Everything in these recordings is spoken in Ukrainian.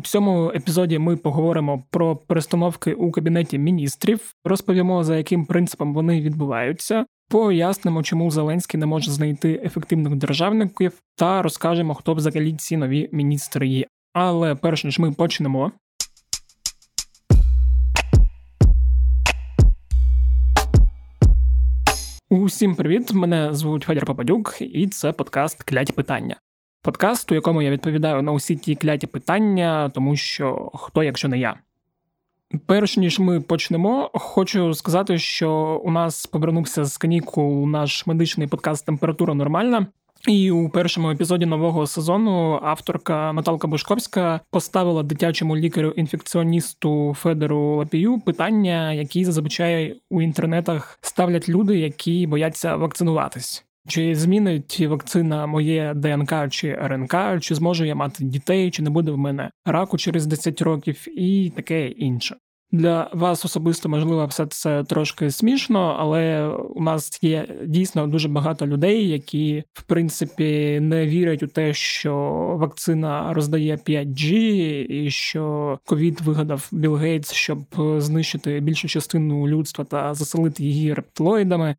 У цьому епізоді ми поговоримо про перестановки у кабінеті міністрів, розповімо за яким принципом вони відбуваються, пояснимо, чому Зеленський не може знайти ефективних державників, та розкажемо, хто взагалі ці нові міністри є. Але перш ніж ми почнемо. Усім привіт! Мене звуть Федір Попадюк, і це подкаст Кляті питання. Подкаст, у якому я відповідаю на усі ті кляті питання, тому що хто, якщо не я. Перш ніж ми почнемо, хочу сказати, що у нас повернувся з канікул наш медичний подкаст Температура нормальна. І у першому епізоді нового сезону авторка Наталка Бушковська поставила дитячому лікарю-інфекціоністу Федору Лапію питання, які зазвичай у інтернетах ставлять люди, які бояться вакцинуватись. Чи змінить вакцина моє ДНК чи РНК, чи зможу я мати дітей, чи не буде в мене раку через 10 років, і таке інше. Для вас особисто можливо все це трошки смішно, але у нас є дійсно дуже багато людей, які в принципі не вірять у те, що вакцина роздає 5G, і що ковід вигадав Білл Гейтс, щоб знищити більшу частину людства та заселити її рептилоїдами.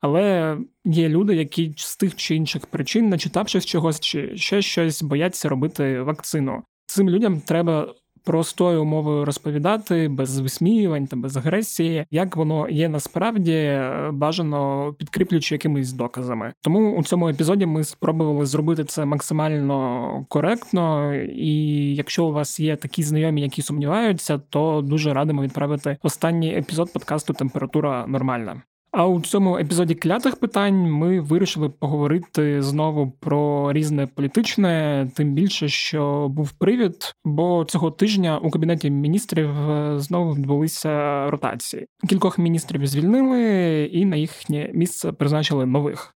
Але є люди, які з тих чи інших причин, начитавшись чогось чи ще щось, бояться робити вакцину. Цим людям треба простою мовою розповідати без висміювань та без агресії, як воно є насправді бажано підкріплюючи якимись доказами. Тому у цьому епізоді ми спробували зробити це максимально коректно. І якщо у вас є такі знайомі, які сумніваються, то дуже радимо відправити останній епізод подкасту Температура нормальна. А у цьому епізоді клятих питань ми вирішили поговорити знову про різне політичне, тим більше, що був привід, бо цього тижня у кабінеті міністрів е, знову відбулися ротації. Кількох міністрів звільнили, і на їхнє місце призначили нових.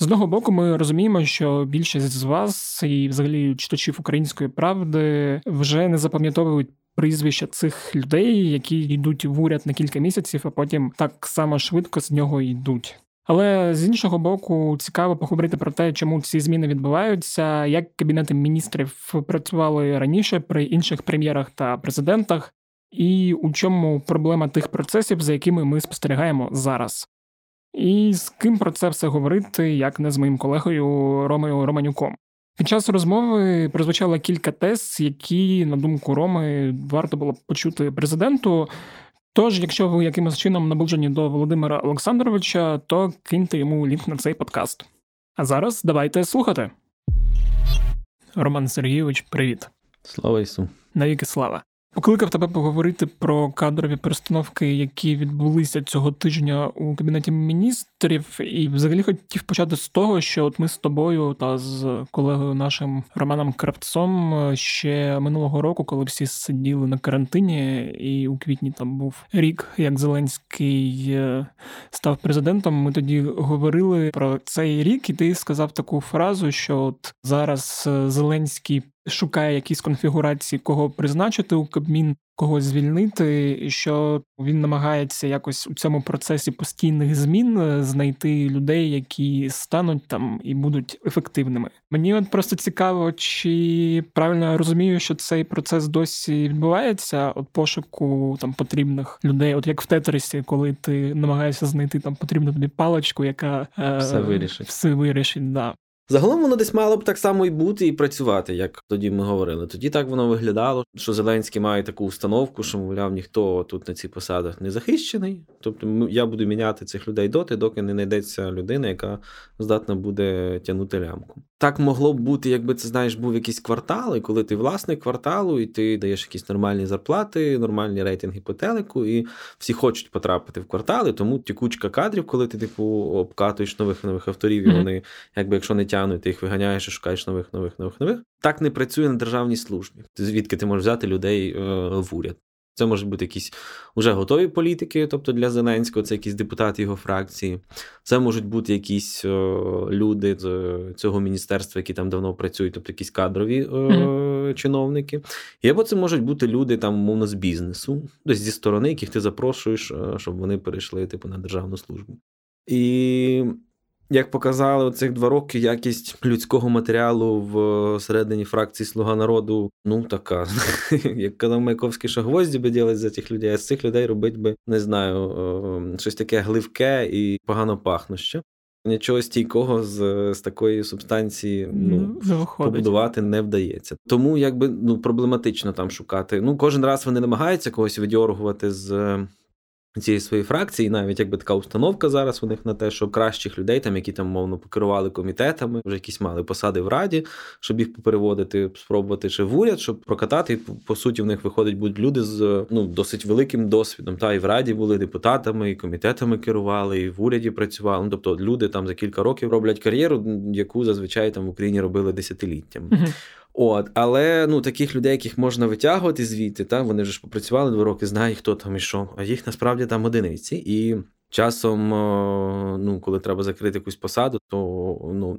З одного боку, ми розуміємо, що більшість з вас і, взагалі, читачів української правди вже не запам'ятовують прізвища цих людей, які йдуть в уряд на кілька місяців, а потім так само швидко з нього йдуть. Але з іншого боку, цікаво поговорити про те, чому ці зміни відбуваються, як кабінети міністрів працювали раніше при інших прем'єрах та президентах, і у чому проблема тих процесів, за якими ми спостерігаємо зараз. І з ким про це все говорити, як не з моїм колегою Ромею Романюком. Під час розмови прозвучало кілька тез, які, на думку Роми, варто було почути президенту. Тож, якщо ви якимось чином наближені до Володимира Олександровича, то киньте йому лінк на цей подкаст. А зараз давайте слухати. Роман Сергійович, привіт. Слава Ісу. Навіки слава. Покликав тебе поговорити про кадрові перестановки, які відбулися цього тижня у кабінеті міністрів, і взагалі хотів почати з того, що от ми з тобою та з колегою нашим Романом Кравцом ще минулого року, коли всі сиділи на карантині, і у квітні там був рік, як Зеленський е, став президентом. Ми тоді говорили про цей рік, і ти сказав таку фразу, що от зараз е, Зеленський шукає якісь конфігурації, кого призначити у Кабмін, кого звільнити, і що він намагається якось у цьому процесі постійних змін е, знайти людей, які стануть там і будуть ефективними. Мені от просто цікаво, чи правильно я розумію, що цей процес досі відбувається от пошуку там потрібних людей, от як в Тетрисі, коли ти намагаєшся знайти там потрібну тобі паличку, яка е, все вирішить. Все вирішить, да. Загалом воно десь мало б так само і бути і працювати, як тоді ми говорили. Тоді так воно виглядало, що Зеленський має таку установку, що, мовляв, ніхто тут на цих посадах не захищений. Тобто я буду міняти цих людей доти, доки не знайдеться людина, яка здатна буде тягнути лямку. Так могло б бути, якби це знаєш, був якийсь квартал, і коли ти власник кварталу, і ти даєш якісь нормальні зарплати, нормальні рейтинги по телеку, і всі хочуть потрапити в квартали, тому тікучка кадрів, коли ти типу обкатуєш нових нових авторів, і вони, якби якщо не тягнуть, ти їх виганяєш і шукаєш нових нових нових нових. Так не працює на державній службі. Звідки ти можеш взяти людей е, в уряд? Це можуть бути якісь вже готові політики, тобто для Зеленського, це якісь депутати його фракції. Це можуть бути якісь о, люди з цього міністерства, які там давно працюють, тобто якісь кадрові о, mm-hmm. чиновники. І або це можуть бути люди там, мовно, з бізнесу, десь зі сторони, яких ти запрошуєш, щоб вони перейшли типу, на державну службу. І як показали оцих два роки, якість людського матеріалу в середині фракції Слуга народу, ну така. Як казав Майковський, що гвозді би ділить за тих людей, а з цих людей робить би, не знаю, щось таке гливке і погано пахнуще. Нічого стійкого з з такої субстанції ну, не побудувати не вдається. Тому якби ну проблематично там шукати. Ну кожен раз вони намагаються когось видьоргувати з цієї своєї фракції, навіть якби така установка зараз у них на те, що кращих людей, там які там мовно покерували комітетами, вже якісь мали посади в раді, щоб їх попереводити, спробувати чи в уряд, щоб прокатати. І, по суті, в них виходить будуть люди з ну досить великим досвідом. Та і в раді були депутатами, і комітетами керували, і в уряді працювали. Ну, Тобто люди там за кілька років роблять кар'єру, яку зазвичай там в Україні робили десятиліттями. От, але ну таких людей, яких можна витягувати звідти, та вони ж попрацювали два роки, знають, хто там і що, а їх насправді там одиниці. І часом, ну, коли треба закрити якусь посаду, то ну.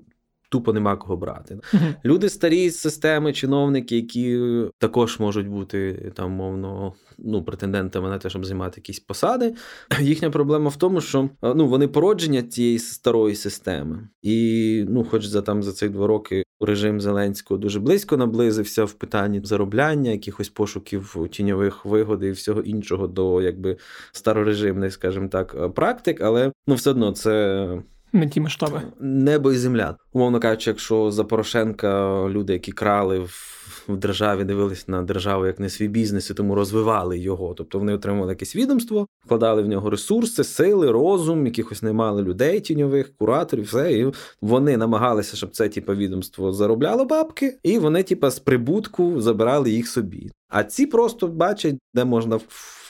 Тупо нема кого брати. Uh-huh. Люди старі з системи, чиновники, які також можуть бути там, мовно, ну, претендентами на те, щоб займати якісь посади. Їхня проблема в тому, що ну, вони породження цієї старої системи, і ну, хоч за там за цих два роки режим Зеленського дуже близько наблизився в питанні заробляння, якихось пошуків тіньових вигод і всього іншого до якби старорежимних, скажімо так, практик, але ну все одно це. Не ті масштаби. Небо і земля. Умовно кажучи, якщо за Порошенка люди, які крали в державі дивились на державу як не свій бізнес, і тому розвивали його. Тобто вони отримували якесь відомство, вкладали в нього ресурси, сили, розум, якихось не мали людей, тіньових, кураторів, все. І вони намагалися, щоб це типу, відомство заробляло бабки, і вони, типу, з прибутку забирали їх собі. А ці просто бачать, де можна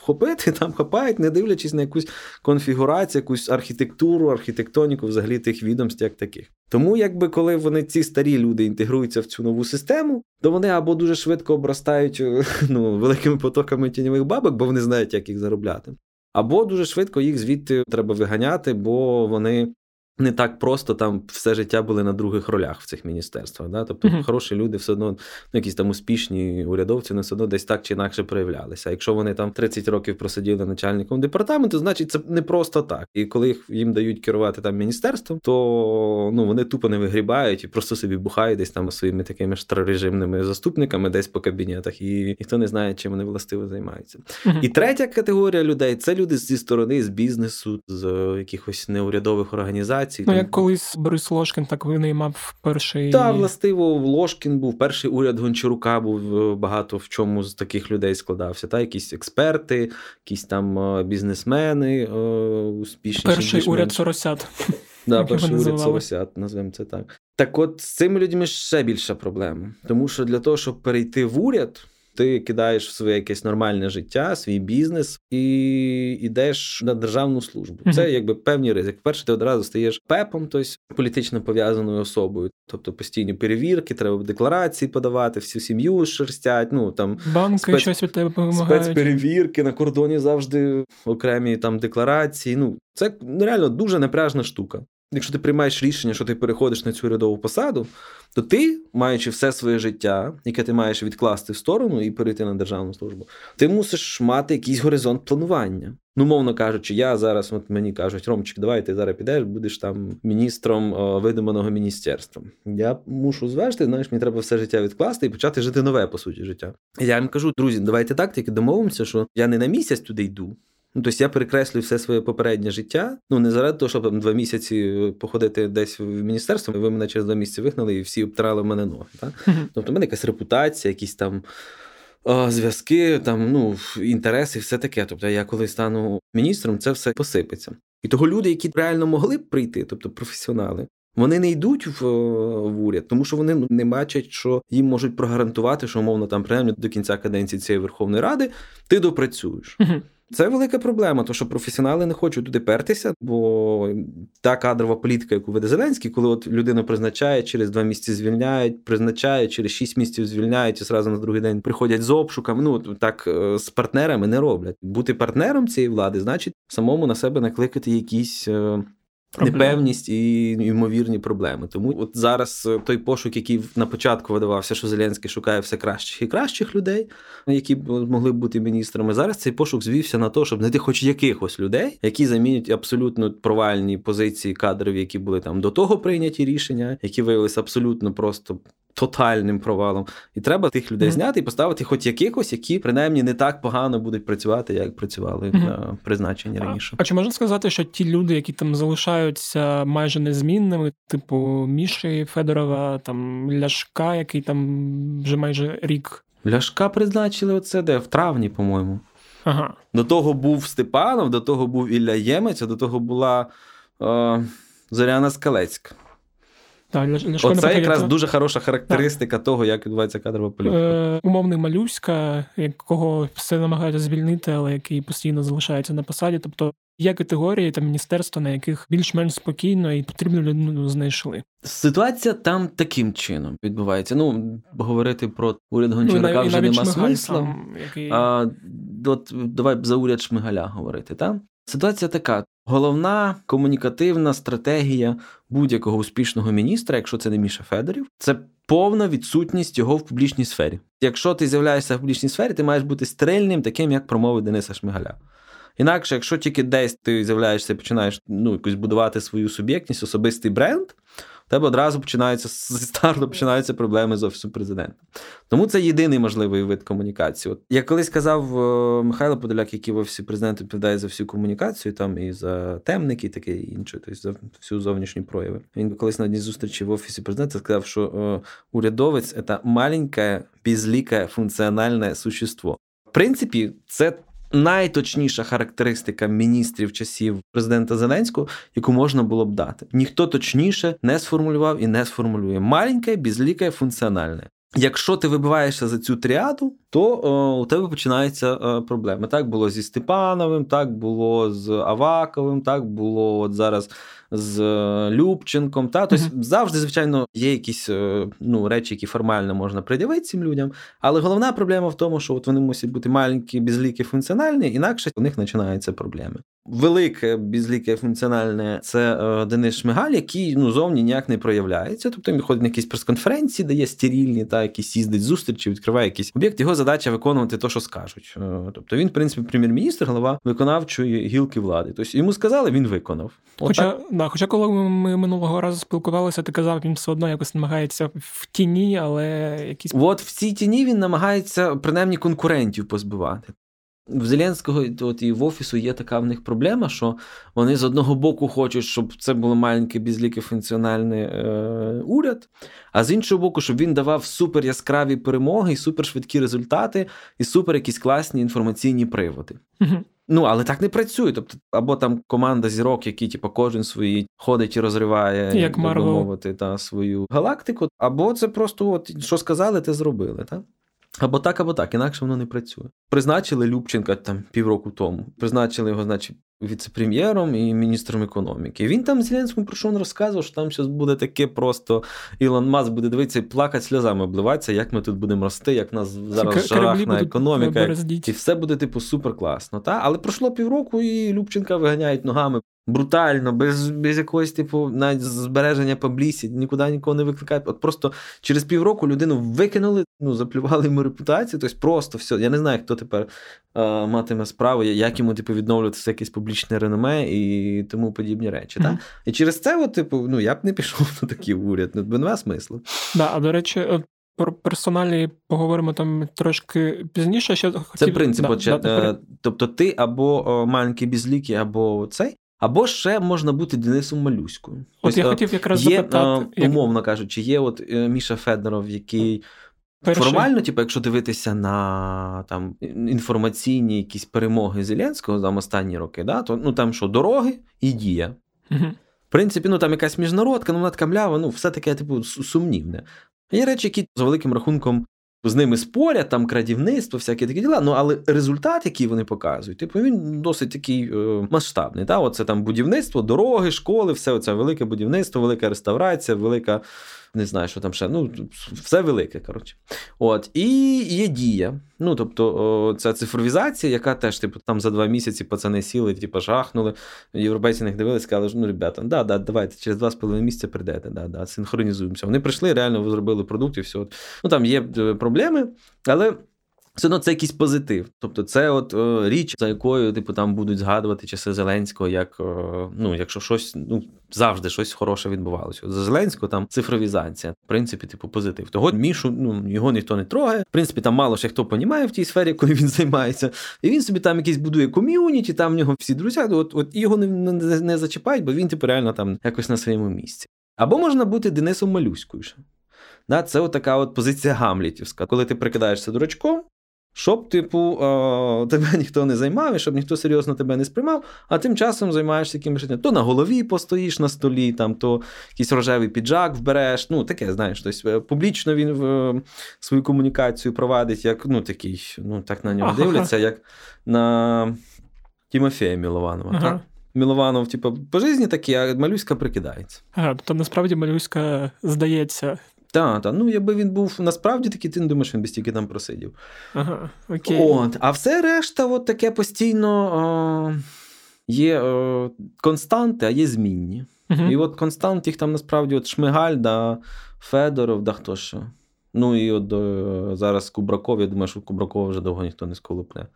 вхопити, там хапають, не дивлячись на якусь конфігурацію, якусь архітектуру, архітектоніку взагалі тих відомств як таких. Тому, якби коли вони ці старі люди інтегруються в цю нову систему, то вони або дуже швидко обростають ну, великими потоками тіньових бабок, бо вони знають, як їх заробляти. Або дуже швидко їх звідти треба виганяти, бо вони не так просто там все життя були на других ролях в цих міністерствах. Да? Тобто uh-huh. хороші люди все одно, ну якісь там успішні урядовці, вони все одно десь так чи інакше проявлялися. А якщо вони там 30 років просиділи начальником департаменту, значить це не просто так. І коли їм дають керувати там міністерством, то ну вони тупо не вигрібають і просто собі бухають десь там своїми такими старорежимними заступниками, десь по кабінетах, і ніхто не знає, чим вони властиво займаються. Uh-huh. І третя категорія людей це люди зі сторони, з бізнесу, з якихось неурядових організацій праці. Ну, як колись Борис Ложкін так винаймав перший. Так, властиво, Ложкін був перший уряд Гончарука був е, багато в чому з таких людей складався. Та якісь експерти, якісь там е, бізнесмени е, успішні. Перший уряд Соросят. Да, перший уряд Соросят, назвемо це так. Так, от з цими людьми ще більша проблема. Тому що для того, щоб перейти в уряд ти кидаєш в своє якесь нормальне життя, свій бізнес і йдеш на державну службу. Це якби певні ризик. Перше, ти одразу стаєш пепом, тобто політично пов'язаною особою. Тобто постійні перевірки, треба декларації подавати, всю сім'ю шерстять. Ну там банки спец... щось від тебе вимагають. спецперевірки на кордоні завжди окремі там декларації. Ну це реально дуже напряжна штука. Якщо ти приймаєш рішення, що ти переходиш на цю рядову посаду, то ти, маючи все своє життя, яке ти маєш відкласти в сторону і перейти на державну службу, ти мусиш мати якийсь горизонт планування. Ну, мовно кажучи, я зараз, от мені кажуть, Ромчик, давай ти зараз підеш, будеш там міністром о, видуманого міністерства. Я мушу звершити, знаєш, мені треба все життя відкласти і почати жити нове, по суті, життя. Я їм кажу, друзі, давайте так, тільки домовимося, що я не на місяць туди йду. Ну, тобто я перекреслюю все своє попереднє життя. Ну не заради того, щоб там два місяці походити десь в міністерство. Ви мене через два місяці вигнали і всі обтирали в мене ноги. Так? Тобто, в мене якась репутація, якісь там. Зв'язки, там, ну, інтереси, все таке. Тобто, я коли стану міністром, це все посипеться. І того люди, які реально могли б прийти, тобто професіонали, вони не йдуть в, в уряд, тому що вони ну, не бачать, що їм можуть прогарантувати, що умовно там принаймні до кінця каденції цієї Верховної Ради ти допрацюєш. Це велика проблема, тому що професіонали не хочуть туди пертися, бо та кадрова політика, яку веде Зеленський, коли от людину призначає, через два місяці звільняють, призначають, через шість місяців звільняють і зразу на другий день приходять з обшуками. Ну так е, з партнерами не роблять. Бути партнером цієї влади, значить самому на себе накликати якісь. Е, Непевність і ймовірні проблеми. Тому от зараз е, той пошук, який на початку видавався, що Зеленський шукає все кращих і кращих людей, які б могли б бути міністрами. Зараз цей пошук звівся на те, щоб знайти хоч якихось людей, які замінять абсолютно провальні позиції кадрів, які були там до того прийняті рішення, які виявилися абсолютно просто тотальним провалом. І треба тих людей mm-hmm. зняти і поставити хоч якихось, які принаймні не так погано будуть працювати, як працювали mm-hmm. на призначенні раніше. А чи можна сказати, що ті люди, які там залишаються майже незмінними, типу Міші Федорова, там Ляшка, який там вже майже рік. Ляшка призначили оце де в травні, по-моєму. Ага. До того був Степанов, до того був Ілля Ємець, а до того була е, Зоряна Скалецька. Так, Ляшко Оце якраз дуже хороша характеристика так. того, як відбувається кадрова політика. Е, Умовний малюська, якого все намагаються звільнити, але який постійно залишається на посаді. Тобто є категорії та міністерства, на яких більш-менш спокійно і потрібну людину знайшли. Ситуація там таким чином відбувається. Ну говорити про уряд Гончарака ну, вже нема смисла. Який... А, от, Давай за уряд Шмигаля говорити. так? Ситуація така: головна комунікативна стратегія будь-якого успішного міністра, якщо це не Міша Федорів, це повна відсутність його в публічній сфері. Якщо ти з'являєшся в публічній сфері, ти маєш бути стрельним, таким як промови Дениса Шмигаля. Інакше, якщо тільки десь ти з'являєшся і починаєш ну, якось будувати свою суб'єктність, особистий бренд, тебе одразу починаються зі старту починаються проблеми з офісом президента. Тому це єдиний можливий вид комунікації. От я колись казав е, Михайло Подоляк, який в офісі президента відповідає за всю комунікацію, там і за темники, і таке інше, тобто за всю зовнішні прояви. Він колись на одній зустрічі в офісі президента сказав, що е, урядовець це маленьке, безліке функціональне существо. В принципі, це найточніша характеристика міністрів часів президента Зеленського, яку можна було б дати. Ніхто точніше не сформулював і не сформулює. Маленьке, безліке, функціональне. Якщо ти вибиваєшся за цю тріаду, то о, у тебе починаються о, проблеми. Так було зі Степановим, так було з Аваковим, так було от зараз з е, Любченком. Та тобто uh-huh. завжди, звичайно, є якісь е, ну, речі, які формально можна пред'явити цим людям. Але головна проблема в тому, що от вони мусять бути маленькі, безлікі, функціональні, інакше у них починаються проблеми. Велике безліке функціональне це е, Денис Шмигаль, який ну зовні ніяк не проявляється. Тобто він ходить на якісь прес-конференції, дає стерільні, та якісь їздить зустрічі, відкриває якийсь об'єкт. Його задача виконувати те, що скажуть. Тобто він, в принципі, прем'єр-міністр, голова виконавчої гілки влади. Тобто йому сказали, він виконав. Хоча Да, Хоча, коли ми минулого разу спілкувалися, ти казав, він все одно якось намагається в тіні, але якісь. От в цій тіні він намагається принаймні конкурентів позбивати. В Зеленського от і в офісу є така в них проблема, що вони з одного боку хочуть, щоб це було маленький безлікий функціональний е, уряд, а з іншого боку, щоб він давав супер яскраві перемоги, і супер швидкі результати, і супер якісь класні інформаційні приводи. Угу. Ну, але так не працює. Тобто, або там команда зірок, які типу, кожен свої ходить і розриває, як би мовити, та свою галактику, або це просто от що сказали, те зробили. так? Або так, або так, інакше воно не працює. Призначили Любченка там півроку тому. Призначили його, значить, віце-прем'єром і міністром економіки. Він там Зеленському про що він розказував, що там щось буде таке просто Ілон Маск буде дивитися і плакати сльозами обливатися, як ми тут будемо рости, як в нас зараз жарахна економіка, і все буде, типу, супер класно. Та? Але пройшло півроку, і Любченка виганяють ногами брутально, без без якогось типу навіть збереження паблісі, нікуди нікого не викликають. От просто через півроку людину викинули, ну заплювали йому репутацію. Тобто просто все. Я не знаю, хто тепер а, матиме справу, як йому типу відновлювати якесь публічне реноме і тому подібні речі. Mm-hmm. Так? І через це, от, типу, ну я б не пішов на такий уряд, ну, немає смислу. Да, а до речі, про персоналі поговоримо там трошки пізніше. Ще хотів... Це принцип. Да, да, тобто ти або маленький безлікий, або цей. Або ще можна бути Денисом Малюською. От Ось, я хотів якраз є, запитати, умовно кажучи, є от е, Міша Федоров, який Перший. формально, типу, якщо дивитися на там інформаційні якісь перемоги Зеленського за останні роки, да, то ну там що, дороги і дія. Угу. В принципі, ну там якась міжнародка, ну вона така млява, ну все таке, типу, сумнівне. Є речі, які за великим рахунком з ними спорять, там крадівництво, всякі такі діла. Ну але результат, який вони показують, типу він досить такий е, масштабний. Та? Оце там будівництво, дороги, школи, все це велике будівництво, велика реставрація, велика. Не знаю, що там ще. Ну, все велике, коротше. От. І є дія. Ну, тобто, о, ця цифровізація, яка теж, типу, там за два місяці пацани сіли, типу, жахнули. Європейці них дивилися, сказали, ну, ребята, да, да, давайте через два з половиною місяця прийдете, да, да, синхронізуємося. Вони прийшли, реально зробили продукт і все. Ну, там є е, проблеми, але все одно це якийсь позитив. Тобто, це от е, річ, за якою типу там будуть згадувати часи Зеленського, як е, ну, якщо щось ну завжди щось хороше відбувалося. За Зеленського там цифровізація, в принципі, типу, позитив. Того мішу ну його ніхто не трогає. В принципі, там мало ще хто понімає в тій сфері, коли він займається. І він собі там якийсь будує ком'юніті, там в нього всі друзі. От от його не, не, не зачіпають, бо він типу реально там якось на своєму місці. Або можна бути Денисом Малюською. Да, Це така от позиція Гамлітівська. Коли ти прикидаєшся дурачком, щоб, типу, тебе ніхто не займав, і щоб ніхто серйозно тебе не сприймав, а тим часом займаєшся якимось то на голові постоїш на столі, там, то якийсь рожевий піджак вбереш. Ну, таке, знаєш, тобто публічно він в свою комунікацію провадить, як ну, такий, ну, так на нього ага. дивляться, як на Тімофея Мілованова. Ага. так? Мілованов, типу, по житті такий, а Малюська прикидається. Ага, тобто насправді Малюська здається так, так. Ну, якби він був насправді такий, ти не думаєш, він би стільки там просидів. Ага, окей. От, А все решта, от таке постійно о, є о, константи, а є змінні. Угу. І от констант їх там насправді от Шмигаль, да, Федоров, да хто що. Ну і от о, зараз Кубраков, я думаю, що Кубракова вже довго ніхто не сколупне.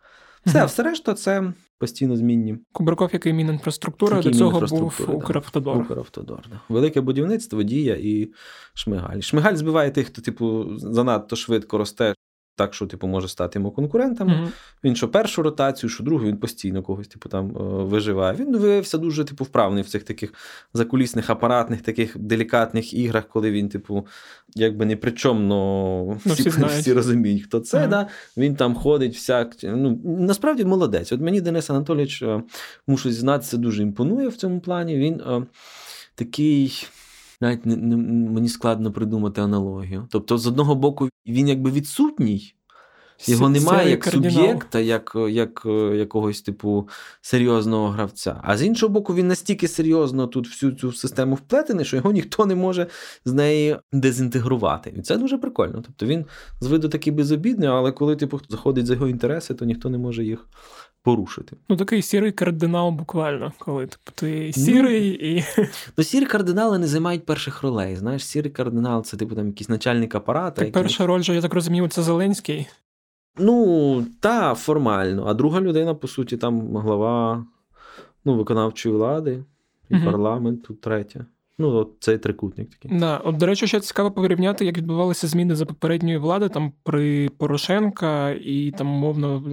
Все, угу. все решта, це постійно змінні. Кубраков, який Мінінфраструктура, до цього був Укравтодор. Укравтодор, да. Велике будівництво, дія і Шмигаль. Шмигаль збиває тих, хто, типу, занадто швидко росте, так, що типу, може стати йому конкурентом. Mm-hmm. Він що першу ротацію, що другу, він постійно когось типу, там е, виживає. Він виявився дуже типу, вправний в цих таких закулісних, апаратних, таких делікатних іграх, коли він, типу, якби не причомно ну, всі, всі, всі розуміють, хто це. Mm-hmm. Да? Він там ходить, всяк. Ну, насправді молодець. От мені Денис Анатолійович, е, мушу зізнатися, дуже імпонує в цьому плані. Він е, такий навіть не, не, мені складно придумати аналогію. Тобто, з одного боку, він якби відсутній, його немає як кардинал. суб'єкта, як як якогось типу серйозного гравця. А з іншого боку, він настільки серйозно тут всю цю систему вплетений, що його ніхто не може з неї дезінтегрувати. І це дуже прикольно. Тобто він з виду такий безобідний, але коли типу заходить за його інтереси, то ніхто не може їх порушити. Ну, такий сірий кардинал, буквально, коли типу, ти сірий ну, і. Ну, сірі кардинали не займають перших ролей. Знаєш, сірий кардинал це, типу, там якийсь начальник апарата. Так, який... перша роль, я так розумію, це Зеленський. Ну, та, формально. А друга людина, по суті, там глава ну, виконавчої влади і угу. парламенту, третя. Ну, от цей трикутник такий. Да. От, до речі, ще цікаво порівняти, як відбувалися зміни за попередньої влади там при Порошенка і там, мовно,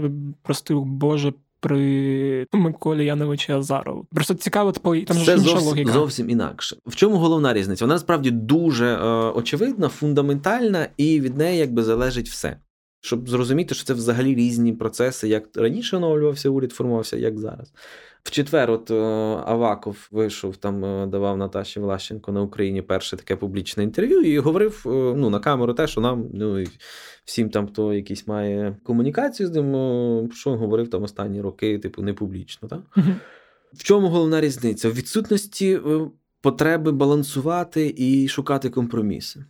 прости Боже, при Миколі Яновичі Азарову. Просто цікаво, типу, там Це ж інша зовсім, логіка. зовсім інакше. В чому головна різниця? Вона насправді дуже е, очевидна, фундаментальна, і від неї якби залежить все. Щоб зрозуміти, що це взагалі різні процеси, як раніше оновлювався уряд, формувався, як зараз. В четвер, от е, Аваков вийшов там, е, давав Наташі Влащенко на Україні перше таке публічне інтерв'ю і говорив е, ну, на камеру те, що нам, ну всім там, хто якийсь має комунікацію з ним, що він говорив там останні роки, типу, не публічно. Так? В чому головна різниця? В відсутності потреби балансувати і шукати компроміси.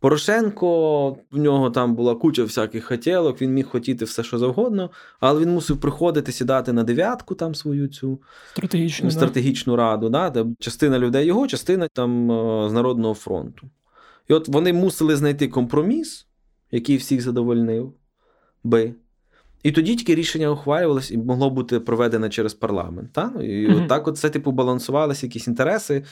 Порошенко, в нього там була куча всяких хотілок, він міг хотіти все, що завгодно, але він мусив приходити сідати на дев'ятку, там свою цю стратегічну стратегічну да. раду. Да, де Частина людей його, частина там е, з Народного фронту. І от вони мусили знайти компроміс, який всіх задовольнив би. І тоді тільки рішення ухвалювалось і могло бути проведене через парламент. Та? І mm-hmm. от так от це типу балансувалися якісь інтереси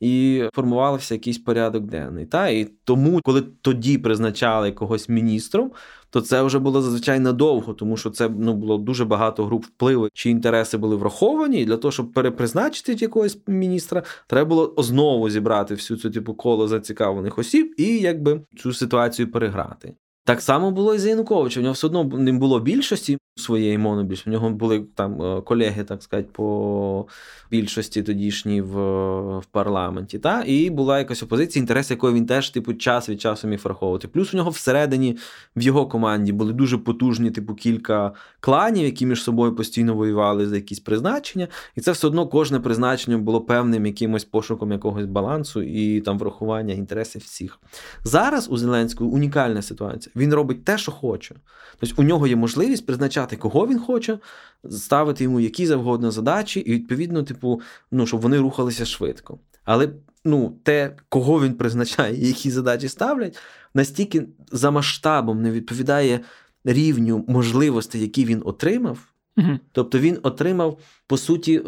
і формувався якийсь порядок денний. Та? І тому, коли тоді призначали когось міністром, то це вже було зазвичай надовго, тому що це ну, було дуже багато груп впливу, чи інтереси були враховані. І для того, щоб перепризначити якогось міністра, треба було знову зібрати всю цю типу коло зацікавлених осіб і якби цю ситуацію переграти. Так само було і за Януковича. В нього все одно не було більшості. своєї монобільш. У нього були там е, колеги, так сказати, по більшості тодішній в в парламенті. Та? І була якась опозиція, інтерес якої він теж, типу, час від часу міг враховувати. Плюс у нього всередині в його команді були дуже потужні, типу, кілька кланів, які між собою постійно воювали за якісь призначення. І це все одно кожне призначення було певним якимось пошуком якогось балансу і там врахування інтересів всіх. Зараз у Зеленського унікальна ситуація. Він робить те, що хоче. Тобто у нього є можливість призначати, кого він хоче, ставити йому які завгодно задачі, і відповідно, типу, ну, щоб вони рухалися швидко. Але ну, те, кого він призначає і які задачі ставлять, настільки за масштабом не відповідає рівню можливостей, які він отримав. Угу. Тобто він отримав, по суті, е,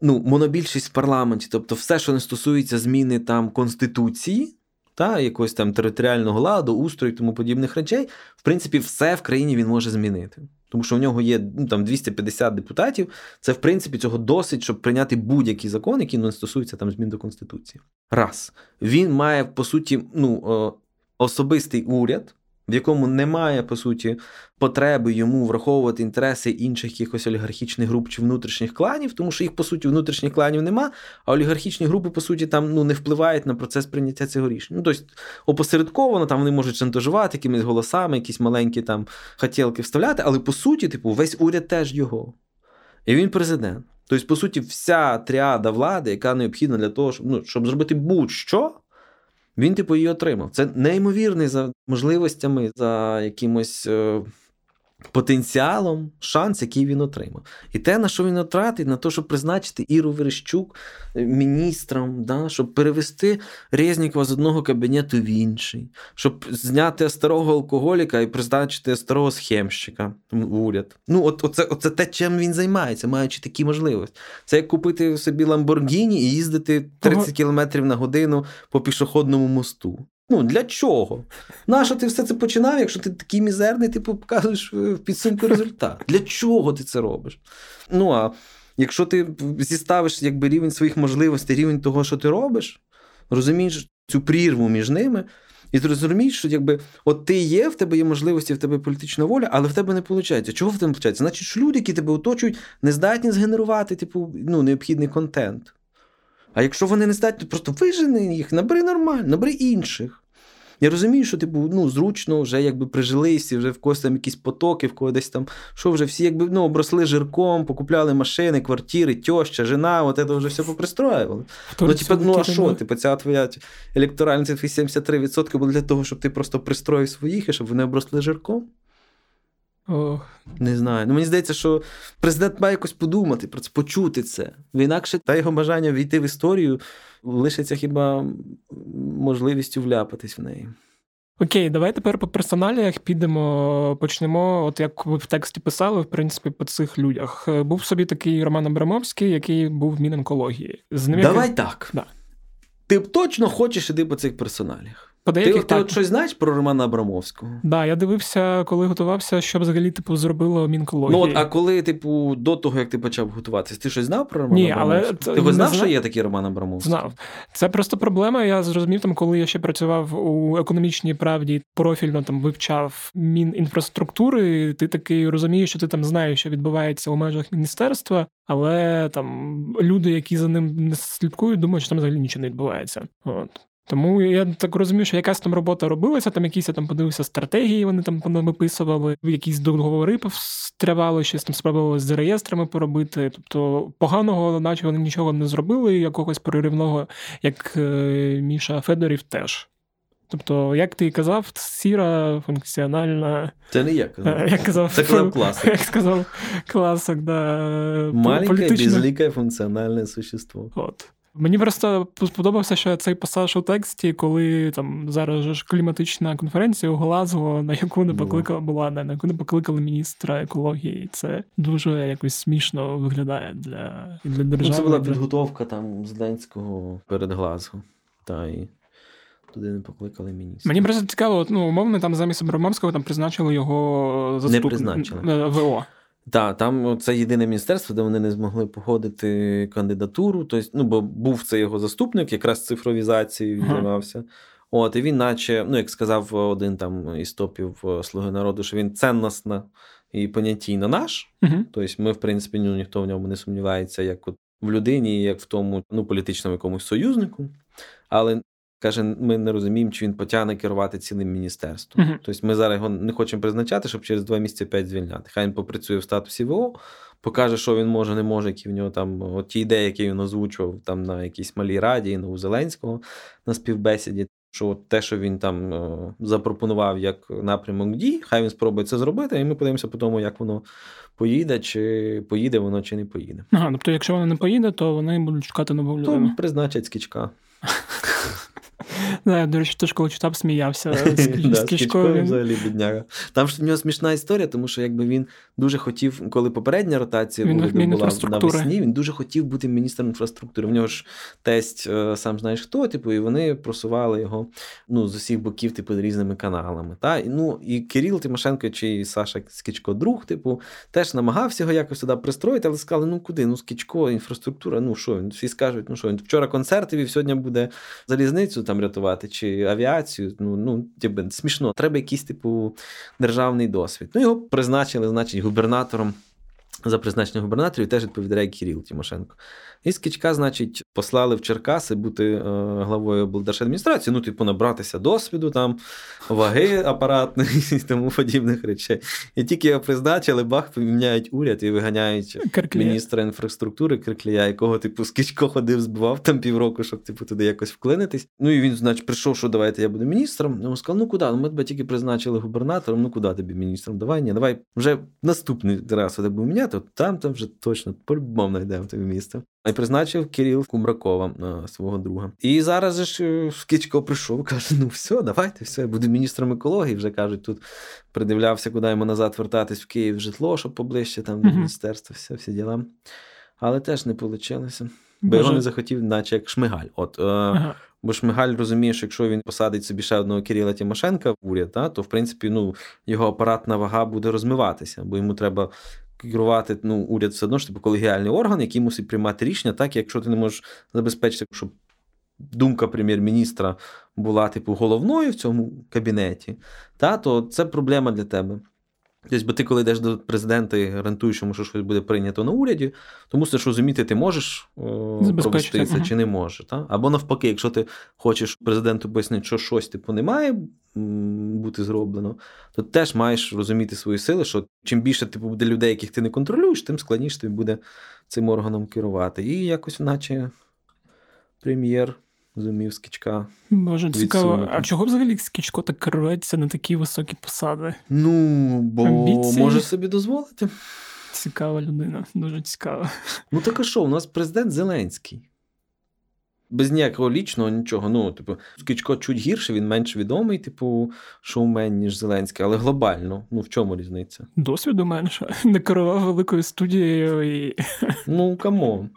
ну, монобільшість в парламенті, тобто все, що не стосується зміни там Конституції, та якогось там територіального ладу, устрою і тому подібних речей, в принципі, все в країні він може змінити. Тому що в нього є ну, там 250 депутатів. Це, в принципі, цього досить, щоб прийняти будь-який закон, який не стосується там змін до Конституції. Раз. Він має, по суті, ну, е, особистий уряд, в якому немає, по суті, потреби йому враховувати інтереси інших якихось олігархічних груп чи внутрішніх кланів, тому що їх, по суті, внутрішніх кланів нема, а олігархічні групи, по суті, там ну, не впливають на процес прийняття цього рішення. Ну, тобто, опосередковано там вони можуть шантажувати якимись голосами, якісь маленькі там хотілки вставляти, але по суті, типу, весь уряд теж його. І він президент. Тобто, по суті, вся тріада влади, яка необхідна для того, щоб ну, щоб зробити будь-що. Він, типу, її отримав. Це неймовірний за можливостями, за якимось е, потенціалом, шанс, який він отримав. І те, на що він отратить, на те, щоб призначити Іру Верещук е, міністром, да, щоб перевести Резнікова з одного кабінету в інший, щоб зняти старого алкоголіка і призначити старого схемщика в уряд. Ну, от оце, оце те, чим він займається, маючи такі можливості. Це як купити собі Ламборгіні і їздити 30 км на годину по пішохідному мосту. Ну, для чого? Нащо ти все це починав, якщо ти такий мізерний, ти показуєш в підсумку результат? Для чого ти це робиш? Ну, а якщо ти зіставиш якби, рівень своїх можливостей, рівень того, що ти робиш, розумієш цю прірву між ними, і ти розумієш, що якби от ти є, в тебе є можливості, в тебе політична воля, але в тебе не виходить. Чого в тебе не виходить? Значить, що люди, які тебе оточують, не здатні згенерувати типу, ну, необхідний контент. А якщо вони не здатні, то просто вижени їх, набери нормально, набери інших. Я розумію, що типу, ну, зручно вже якби прижилися, вже в когось там якісь потоки, в когось десь там, що вже всі якби ну, обросли жирком, покупляли машини, квартири, тьоща, жена, от це вже все попристроювали. Ну, типу, ну а що? Типу, ця твоя електоральна цифра 73% буде для того, щоб ти просто пристроїв своїх і щоб вони обросли жирком? Ох. Не знаю. Ну мені здається, що президент має якось подумати про це, почути це. Інакше та його бажання війти в історію лишиться хіба можливістю вляпатись в неї. Окей, давай тепер по персоналіях підемо, почнемо. От як ви в тексті писали, в принципі, по цих людях. Був собі такий Роман Абрамовський, який був в Мінонкології. З ним Давай як... так. Да. Ти точно хочеш іти по цих персоналіях? По деяких, ти, ти от щось знаєш про Романа Абрамовського? Так, да, я дивився, коли готувався, що взагалі типу зробило мінкологія. Ну от, а коли, типу, до того, як ти почав готуватися, ти щось знав про Романа Ні, Абрамовського? але Ти хоч знав, що є такий Роман Абрамовський? Знав. Це просто проблема. Я зрозумів, там, коли я ще працював у економічній правді, профільно там вивчав мінінфраструктури, ти такий розумієш, що ти там знаєш, що відбувається у межах міністерства, але там люди, які за ним не слідкують, думають, що там взагалі нічого не відбувається. От. Тому я так розумію, що якась там робота робилася, там якісь я там подивився стратегії, вони там виписували, якісь договори тривали, щось там спробували з реєстрами поробити. Тобто поганого, наче вони нічого не зробили, якогось переривного, як е, Міша Федорів теж. Тобто, як ти казав, сіра, функціональна. Це не я казав. Як казав, Це казав класик. Як сказав класик, да. Маленьке, політичне... безликое функціональне существо. От. Мені просто сподобався, що цей пасаж у тексті, коли там зараз ж кліматична конференція у Глазго, на яку не покликала була, не на яку не покликали міністра екології. Це дуже якось смішно виглядає для для держави. Ну, Це була підготовка там Зеленського перед Глазго. Та і туди не покликали міністра. Мені просто цікаво, ну умовно, там замість Абрамовського там призначили його заступником е, ВО. Так, там це єдине міністерство, де вони не змогли погодити кандидатуру. Тобто, ну, бо був це його заступник, якраз цифровізацією займався. От, і він, наче, ну, як сказав один там із топів е, Слуги народу, що він ценностна і понятійно наш. Угу. Тобто, ми, в принципі, ну, ніхто в ньому не сумнівається, як от в людині, як в тому ну, політичному якомусь союзнику. Але каже, ми не розуміємо, чи він потягне керувати цілим міністерством. Угу. Тобто, ми зараз його не хочемо призначати, щоб через два місяці опять звільняти. Хай він попрацює в статусі ВО, покаже, що він може, не може, які в нього там от ті ідеї, які він озвучував там на якійсь малій раді, ну, у Зеленського на співбесіді. Що от те, що він там е, запропонував як напрямок дій, хай він спробує це зробити, і ми подивимося по тому, як воно поїде, чи поїде воно, чи не поїде. Ага, тобто, якщо воно не поїде, то вони будуть шукати нову людину. То призначать скічка. Да, до речі, теж коли читав, сміявся з, Він- взагалі бідняга. Там ж в нього смішна історія, тому що якби він дуже хотів, коли попередня ротація уряду була навесні, він дуже хотів бути міністром інфраструктури. В нього ж тесть, е, сам знаєш хто, типу, і вони просували його ну, з усіх боків, типу, різними каналами. Та? І, ну, і Кирил Тимошенко чи Саша Скічко, друг, типу, теж намагався його якось сюди пристроїти, але сказали, ну куди? Ну, Скічко, інфраструктура, ну що він? Всі скажуть, ну що він вчора концерти сьогодні буде залізницю там рятувати чи авіацію. Ну, ну типу, смішно. Треба якийсь, типу, державний досвід. Ну, його призначили, значить, губернатором. За призначення губернаторів теж відповідає Кирил Тимошенко. І Скічка, значить, послали в Черкаси бути е, главою облдержадміністрації, ну, типу, набратися досвіду, там, ваги апаратної і тому подібних речей. І тільки його призначили, бах, поміняють уряд і виганяють Керкліє. міністра інфраструктури Криклія, якого, типу, Скічко ходив, збивав там півроку, щоб типу, туди якось вклинитись. Ну і він, значить, прийшов, що давайте я буду міністром. Йому сказав, ну куди? Ну ми тебе тільки призначили губернатором, ну куди тобі міністром? Давай, ні, давай вже наступний раз тебе міняти, от там там вже точно по-любому знайдемо тобі місце. І призначив Кирил Кумракова е, свого друга. І зараз же ж е, Скічко прийшов, каже: ну все, давайте, все, я буду міністром екології. Вже кажуть, тут придивлявся, куди йому назад вертатись в Київ житло, щоб поближче там до міністерства, все, всі діла. Але теж не вийшло. Бо його не захотів, наче як Шмигаль. От, е, Ага. Бо Шмигаль розуміє, що якщо він посадить собі ще одного Кирила Тимошенка в уряд, та, то в принципі ну, його апаратна вага буде розмиватися, бо йому треба керувати ну, уряд все одно ж типу колегіальний орган, який мусить приймати рішення, так якщо ти не можеш забезпечити, щоб думка прем'єр-міністра була типу головною в цьому кабінеті, та, то це проблема для тебе. Тобто, бо ти, коли йдеш до президента і гарантуєш йому, що щось буде прийнято на уряді, то мусиш розуміти, ти можеш провести це чи не можеш. Та? Або навпаки, якщо ти хочеш президенту пояснити, що щось типу не має бути зроблено, то теж маєш розуміти свої сили, що чим більше типу, буде людей, яких ти не контролюєш, тим складніше тобі буде цим органом керувати. І якось, наче прем'єр зумів скічка. Боже, цікаво. відсунути. А чого взагалі Скічко так рветься на такі високі посади? Ну, бо Амбіції. може собі дозволити. Цікава людина, дуже цікава. Ну так а що, у нас президент Зеленський. Без ніякого лічного нічого. Ну, типу, Скічко чуть гірше, він менш відомий, типу, шоумен, ніж Зеленський, але глобально. Ну, в чому різниця? Досвіду менше. Не керував великою студією і. Ну, come on.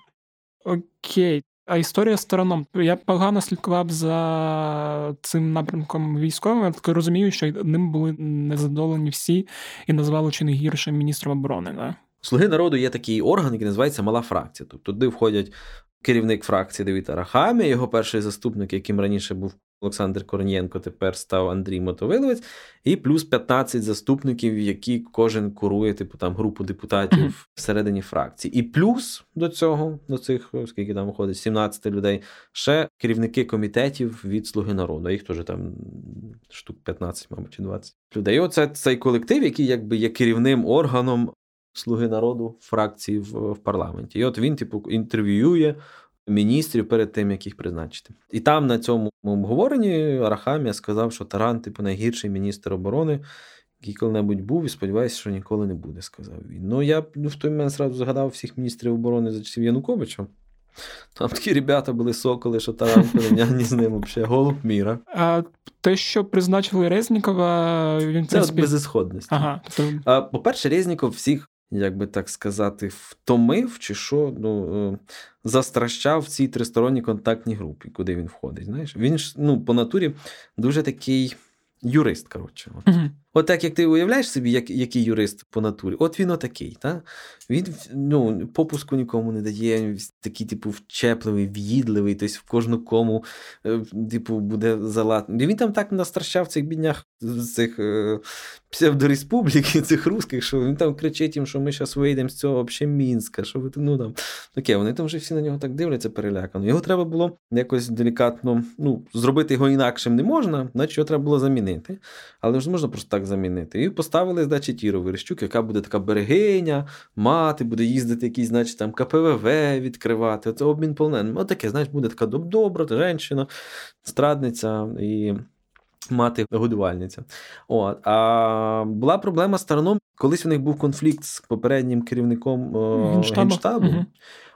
Окей. А історія з Тараном. Я погано слідкував за цим напрямком військовим. Я так розумію, що ним були незадоволені всі і назвали чи не гірше міністром оборони. Да? Слуги народу є такий орган, який називається мала фракція. Тобто туди входять керівник фракції Давид Арахамія, його перший заступник, яким раніше був Олександр Корнієнко, тепер став Андрій Мотовиловець, і плюс 15 заступників, які кожен курує, типу там групу депутатів всередині фракції. І плюс до цього, до цих, скільки там виходить, 17 людей, ще керівники комітетів від Слуги народу. Їх теж там штук 15, мабуть, чи 20 людей. І оце цей колектив, який якби є керівним органом Слуги народу фракції в, в парламенті. І от він, типу, інтерв'ює міністрів перед тим, як їх призначити. І там на цьому обговоренні Арахамія сказав, що Таран, типу, найгірший міністр оборони, який коли-небудь був, і сподіваюся, що ніколи не буде, сказав він. Ну, я ну, в той момент зразу згадав всіх міністрів оборони за часів Януковича. Там такі ребята були соколи, що Таран порівнянні з ним взагалі голуб міра. А те, що призначили Резнікова, він Це принципі. безісходність. Ага, тобто А, По-перше, Резніков всіх, як би так сказати, втомив чи що, ну, е, застращав в цій тристоронній контактній групі, куди він входить. Знаєш? Він ж ну, по натурі дуже такий юрист, коротше. От. Мгм. От так як ти уявляєш собі, як, який юрист по натурі, от він отакий. Та? Він ну, попуску нікому не дає, такий, типу, вчепливий, в'їдливий, тобто в кожну кому е, типу, буде залат. Він там так настращав цих біднях цих е, псевдореспубліки, цих русських, що він там кричить їм, що ми зараз вийдемо з цього взагалі Мінська, що ви ну там. Окей, вони там вже всі на нього так дивляться перелякано. Його треба було якось делікатно ну, зробити його інакшим не можна, значить його треба було замінити. Але ж можна просто так замінити. І поставили, значить, Тіру Верещук, яка буде така берегиня, мати, буде їздити якісь, значить, там КПВВ відкривати. Це обмін полоненим. Отаке, знаєш, буде така добра, жінка, страдниця і. Мати годувальниця. От. А була проблема з Тараном. Колись у них був конфлікт з попереднім керівником Генштабу. Генштабу. Угу.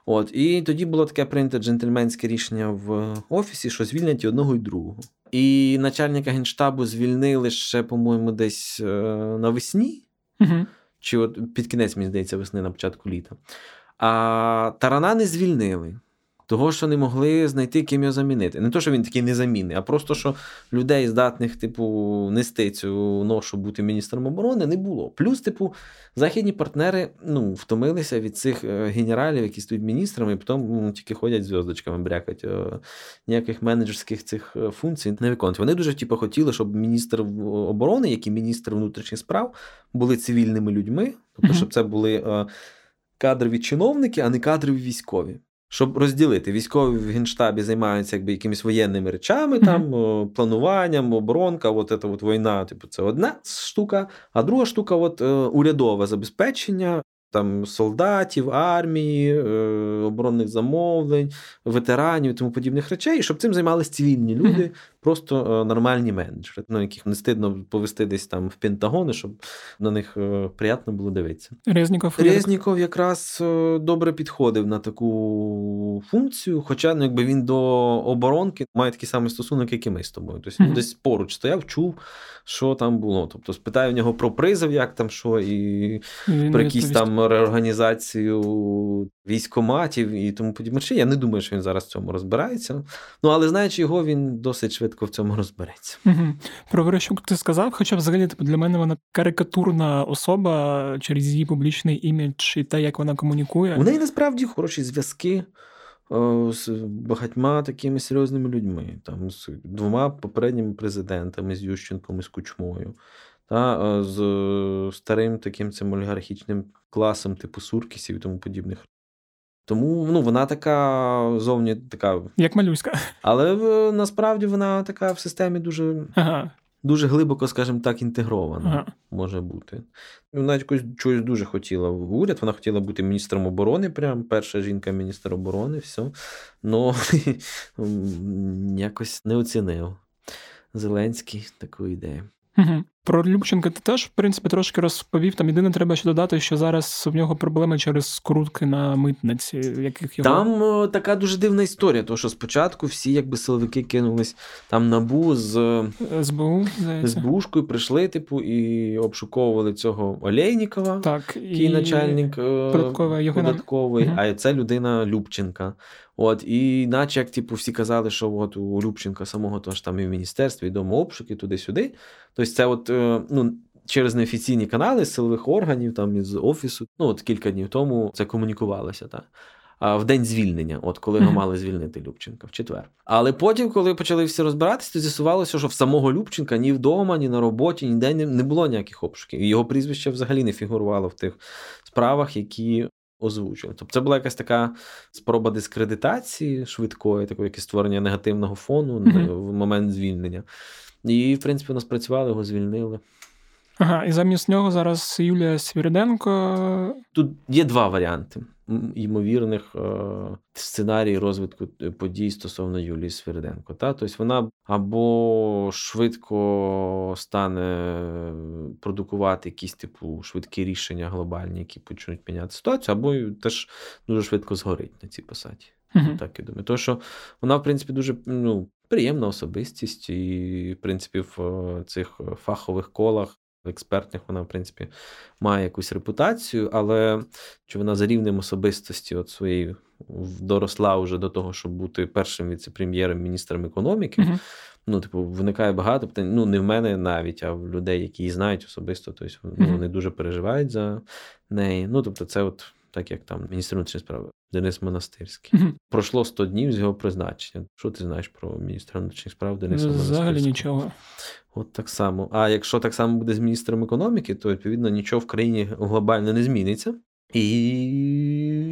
От. І тоді було таке прийнято джентльменське рішення в офісі, що звільнять і одного і другого. І начальника генштабу звільнили ще, по-моєму, десь е, навесні, угу. чи от під кінець, мені здається, весни на початку літа. А Тарана не звільнили. Того, що не могли знайти ким його замінити. Не то, що він такий незамінний, а просто що людей, здатних, типу, нести цю ношу бути міністром оборони, не було. Плюс, типу, західні партнери ну, втомилися від цих е, генералів, які стають міністрами, і потім ну, тільки ходять зв'язочками, брякать. Е, ніяких менеджерських цих е, функцій не виконують. Вони дуже типу, хотіли, щоб міністр оборони, як і міністр внутрішніх справ, були цивільними людьми, тобто, щоб це були кадрові чиновники, а не кадрові військові щоб розділити. Військові в Генштабі займаються якби якимись воєнними речами, mm-hmm. там плануванням, оборонка, от ця от війна, типу, це одна штука, а друга штука от е, урядове забезпечення там солдатів, армії, е, оборонних замовлень, ветеранів і тому подібних речей, і щоб цим займалися цивільні люди. Просто е, нормальні менеджери, ну, яких не стидно повести десь там в Пентагони, щоб на них е, приємно було дивитися. Резніков Резніков якраз добре підходив на таку функцію, хоча ну, якби він до оборонки має такий самий стосунок, як і ми з тобою. Тобто mm-hmm. десь поруч стояв, чув, що там було. Тобто спитаю в нього про призов, як там що, і він про якісь там реорганізацію військоматів і тому подібне. Я не думаю, що він зараз в цьому розбирається. Ну, але знаючи його, він досить швидко в цьому розбереться. Угу. Про Верещук ти сказав, хоча взагалі для мене вона карикатурна особа через її публічний імідж і те, як вона комунікує. У неї насправді хороші зв'язки. Е, з багатьма такими серйозними людьми, там з двома попередніми президентами, з Ющенком і з Кучмою та, з старим таким цим олігархічним класом, типу Суркісів і тому подібних. Тому ну, вона така зовні така. Як малюська. Але насправді вона така в системі дуже ага. дуже глибоко, скажімо так, інтегрована ага. може бути. Вона якось чогось дуже хотіла в уряд. Вона хотіла бути міністром оборони, прям перша жінка міністр оборони, все. Ну якось не оцінив Зеленський таку ідею. Угу. Про Любченка ти теж, в принципі, трошки розповів. Там єдине треба ще додати, що зараз в нього проблеми через скрутки на митниці. яких його... Там о, така дуже дивна історія, тому що спочатку всі якби силовики кинулись там набу з СБУ, СБУшкою, прийшли, типу, і обшуковували цього Олейнікова, так, який і... начальник е, податковий, податковий угу. а це людина Любченка. От, І наче як типу, всі казали, що от у Любченка самого то ж там і в міністерстві, і дома обшуки, туди-сюди. Тобто, це от е, ну, через неофіційні канали силових органів, там із офісу, ну от кілька днів тому це комунікувалося. так. В день звільнення, от коли його мали звільнити Любченка в четвер. Але потім, коли почали всі розбиратися, то з'ясувалося, що в самого Любченка ні вдома, ні на роботі, ніде не було ніяких обшуків. Його прізвище взагалі не фігурувало в тих справах, які озвучили. Тобто це була якась така спроба дискредитації швидкої, такої створення негативного фону в момент звільнення. І, в принципі, нас працювали, його звільнили. Ага, і замість нього зараз Юлія Свіриденко. Тут є два варіанти ймовірних е, сценарій розвитку е, подій стосовно Юлії Свириденко. Та? Тобто вона або швидко стане продукувати якісь типу швидкі рішення глобальні, які почнуть міняти ситуацію, або теж дуже швидко згорить на цій посаді. Uh-huh. Так я думаю. Тому що вона, в принципі, дуже ну, приємна особистість, і, в принципі, в е, цих фахових колах експертних вона, в принципі, має якусь репутацію, але чи вона за рівнем особистості от своєї доросла вже до того, щоб бути першим віце-прем'єром міністром економіки, uh-huh. Ну, типу, виникає багато питань. Ну, не в мене навіть, а в людей, які її знають особисто. Тобто ну, вони дуже переживають за неї. Ну, тобто, це от так як там міністр внутрішніх справ Денис Монастирський. Мгм. Пройшло 100 днів з його призначення. Що ти знаєш про міністра внутрішніх справ Дениса Монастирського? Взагалі нічого. От так само. А якщо так само буде з міністром економіки, то відповідно нічого в країні глобально не зміниться. І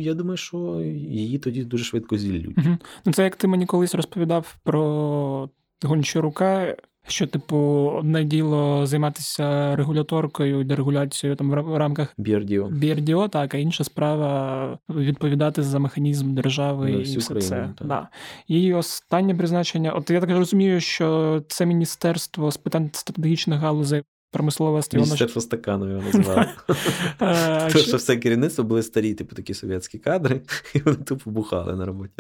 я думаю, що її тоді дуже швидко звільнють. Мгм. Ну, це як ти мені колись розповідав про Гончарука, що, типу, одне діло займатися регуляторкою і дерегуляцією там в рамках Бірдіо. BRDO, так, а інша справа відповідати за механізм держави На і все країну, це. так. Да. І останнє призначення, от я так розумію, що це міністерство з питань стратегічних галузей промисловості, воно Міністерство стакану його називали. Е, Тому що все керівництво були старі, типу такі совєтські кадри, і вони тупо бухали на роботі.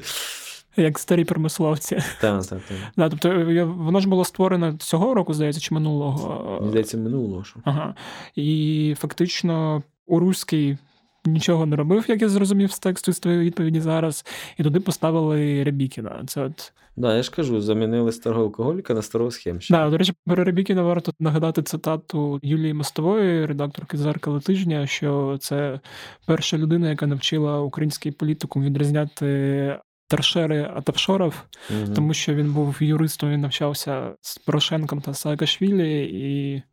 Як старі промисловці. Так, так, так. Да, тобто воно ж було створено цього року, здається, чи минулого. Мені здається, минулого що. Ага. І фактично у Уруський нічого не робив, як я зрозумів з тексту з твоєї відповіді зараз, і туди поставили Рябікіна. Це от Да, я ж кажу, замінили старого алкоголіка на старого схемщика. Да, до речі, про Рябікіна варто нагадати цитату Юлії Мостової, редакторки зеркала тижня, що це перша людина, яка навчила український політикум відрізняти торшери офшорів, Мгм. тому що він був юристом, він навчався з Порошенком та Саакашвілі, і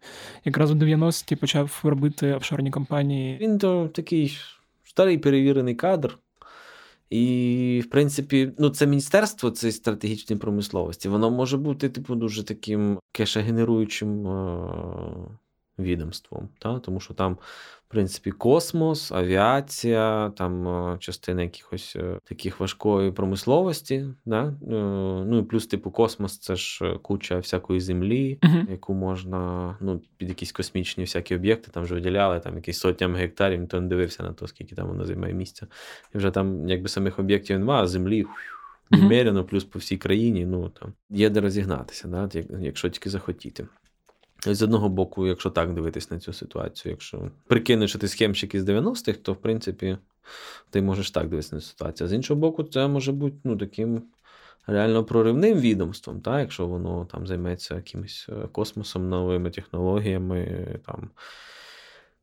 якраз у 90-ті почав робити офшорні компанії. Він то такий старий перевірений кадр. І, в принципі, ну, це міністерство цієї стратегічної промисловості, воно може бути, типу, дуже таким кешегенеруючим е- відомством. Та? Тому що там, в принципі, космос, авіація, там е, частина якихось е, таких важкої промисловості. Да? Е, ну і плюс, типу, космос це ж куча всякої землі, Мгм. яку можна ну, під якісь космічні всякі об'єкти там вже виділяли, там якісь сотнями гектарів, ніхто не дивився на то, скільки там воно займає місця. І вже там якби самих об'єктів немає, а землі немерено, плюс по всій країні. Ну там є де розігнатися, да, якщо тільки захотіти. З одного боку, якщо так дивитись на цю ситуацію, якщо прикинеш, що ти схемщик із 90-х, то в принципі ти можеш так дивитися на ситуацію. З іншого боку, це може бути ну, таким реально проривним відомством, та, якщо воно там займеться якимось е, космосом, новими технологіями, там,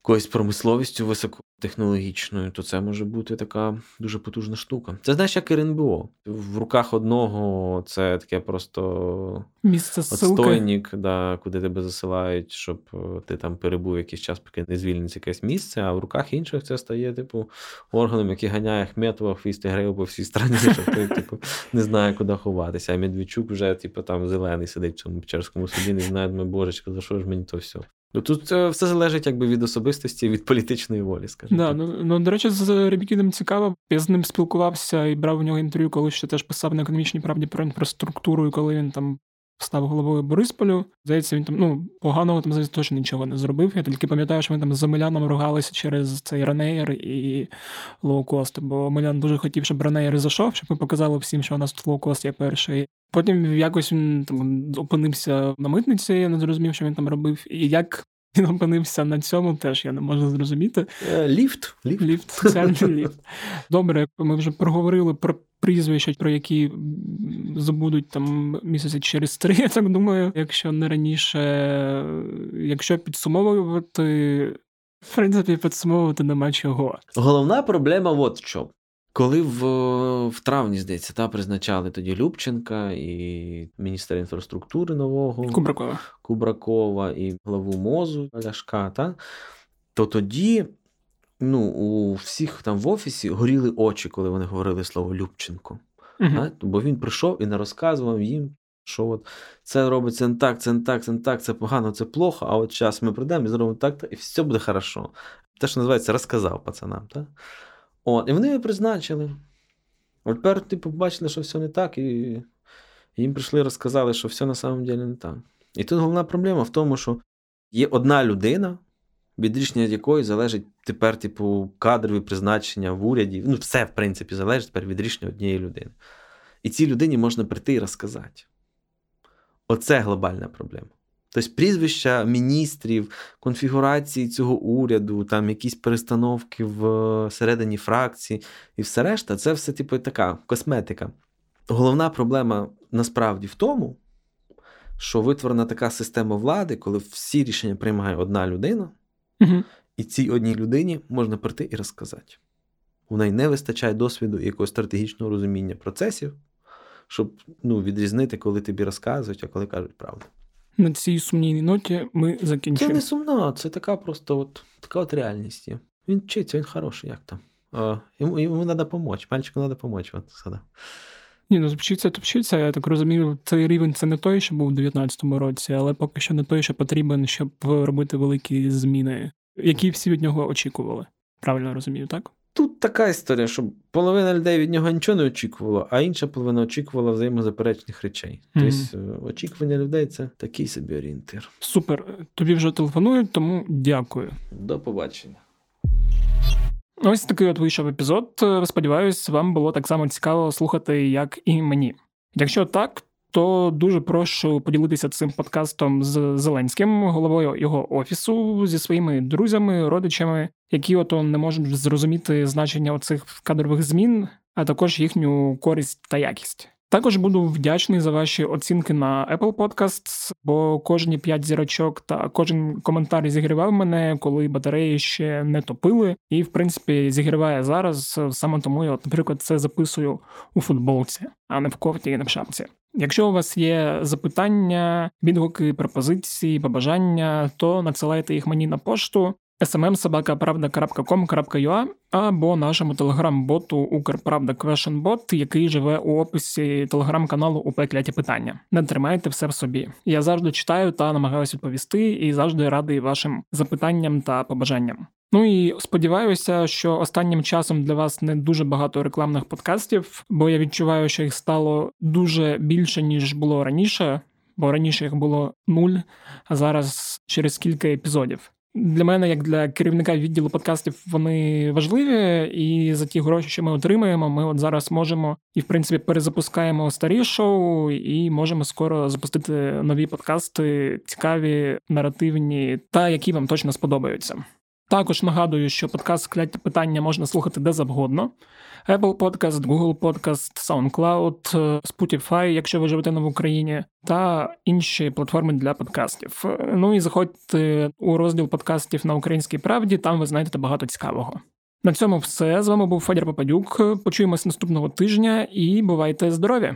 якоюсь промисловістю високотехнологічною, то це може бути така дуже потужна штука. Це знаєш, як РНБО. В руках одного це таке просто Місце отстойник, да, куди тебе засилають, щоб е, ти там перебув якийсь час, поки не звільниться якесь місце, а в руках інших це стає, типу, органом, який ганяє Хметова, хвіст і грею по всій страні, щоб ти, типу, не знає, куди ховатися. А Медведчук вже, типу, там зелений сидить в цьому Печерському суді, не знає, думає, божечко, за що ж мені то все. Ну, тут е, все залежить якби від особистості, від політичної волі, скажімо. Да, так. ну, ну, до речі, з Рябікіном цікаво. Я з ним спілкувався і брав у нього інтерв'ю, коли ще теж писав на економічній правді про інфраструктуру, і коли він там став головою Борисполю. Здається, він там ну поганого там здається, точно нічого не зробив. Я тільки пам'ятаю, що ми там з Омеляном ругалися через цей Раянеєр і лоукост. Бо Омелян дуже хотів, щоб Раянеєр зайшов, щоб ми показали всім, що у нас тут лоукост є перший. Потім якось він там опинився на митниці, я не зрозумів, що він там робив. І як він опинився на цьому, теж я не можу зрозуміти. Е, Ліфт, ліфт. Ліфт, соціальний ліфт. Добре, ми вже проговорили про прізвища, про які забудуть там місяці через три, я так думаю, якщо не раніше, якщо підсумовувати, в принципі, підсумовувати нема чого. Головна проблема от в чому. Коли в, в травні, здається, та, призначали тоді Любченка і міністра інфраструктури нового Кубракова. Кубракова і главу мозу Ляшка, та, то тоді ну, у всіх там в офісі горіли очі, коли вони говорили слово Любченко. Та? Бо він прийшов і не розказував їм, що от це робиться не так, це не так, це не так, це погано, це плохо, а от зараз ми прийдемо і зробимо так, і все буде хорошо. Те, що називається, розказав пацанам. Та? От, і вони його призначили. От тепер, типу, побачили, що все не так, і їм прийшли і розказали, що все на самом деле не так. І тут головна проблема в тому, що є одна людина, від рішення якої залежить тепер, типу, кадрові призначення в уряді. Ну, все, в принципі, залежить тепер від рішення однієї людини. І цій людині можна прийти і розказати. Оце глобальна проблема. Тобто прізвища міністрів, конфігурації цього уряду, там якісь перестановки в середині фракції і все решта, це все, типу, така косметика. Головна проблема насправді в тому, що витворена така система влади, коли всі рішення приймає одна людина, Угу. і цій одній людині можна прийти і розказати. У неї не вистачає досвіду і якогось стратегічного розуміння процесів, щоб ну, відрізнити, коли тобі розказують, а коли кажуть правду. На цій сумній ноті ми Це не сумно, це така просто от, така от реальність є. Він вчиться, він хороший, як там. Йому, йому треба допомогти, мальчику треба допомогти. От. Ні, ну вчиться, то вчиться. Я так розумію, цей рівень це не той, що був у 19-му році, але поки що не той, що потрібен, щоб робити великі зміни, які всі від нього очікували. Правильно розумію, так? Тут така історія, що половина людей від нього нічого не очікувала, а інша половина очікувала взаємозаперечних речей. Мгм. Тобто е, очікування людей це такий собі орієнтир. Супер. Тобі вже телефонують, тому дякую. До побачення. Ось такий от вийшов епізод. Сподіваюсь, вам було так само цікаво слухати, як і мені. Якщо так, то дуже прошу поділитися цим подкастом з Зеленським, головою його офісу, зі своїми друзями, родичами, які ото не можуть зрозуміти значення оцих кадрових змін, а також їхню користь та якість. Також буду вдячний за ваші оцінки на Apple Podcasts, бо кожні 5 зірочок та кожен коментар зігрівав мене, коли батареї ще не топили, і в принципі зігріває зараз. Саме тому я, наприклад, це записую у футболці, а не в кофті і не в шапці. Якщо у вас є запитання, відгуки, пропозиції, побажання, то надсилайте їх мені на пошту smmsobakapravda.com.ua або нашому телеграм-боту Укрправда Questionbot, який живе у описі телеграм-каналу Кляті питання. Не тримайте все в собі. Я завжди читаю та намагаюся відповісти, і завжди радий вашим запитанням та побажанням. Ну і сподіваюся, що останнім часом для вас не дуже багато рекламних подкастів, бо я відчуваю, що їх стало дуже більше ніж було раніше, бо раніше їх було нуль, а зараз через кілька епізодів. Для мене, як для керівника відділу подкастів, вони важливі, і за ті гроші, що ми отримаємо, ми от зараз можемо і в принципі перезапускаємо старі шоу, і можемо скоро запустити нові подкасти, цікаві, наративні та які вам точно сподобаються. Також нагадую, що подкаст «Скляті питання можна слухати де завгодно. Apple Podcast, Google Podcast, SoundCloud, Spotify, якщо ви живете не в Україні, та інші платформи для подкастів. Ну і заходьте у розділ подкастів на Українській правді, там ви знайдете багато цікавого. На цьому все. З вами був Федір Попадюк. Почуємось наступного тижня і бувайте здорові!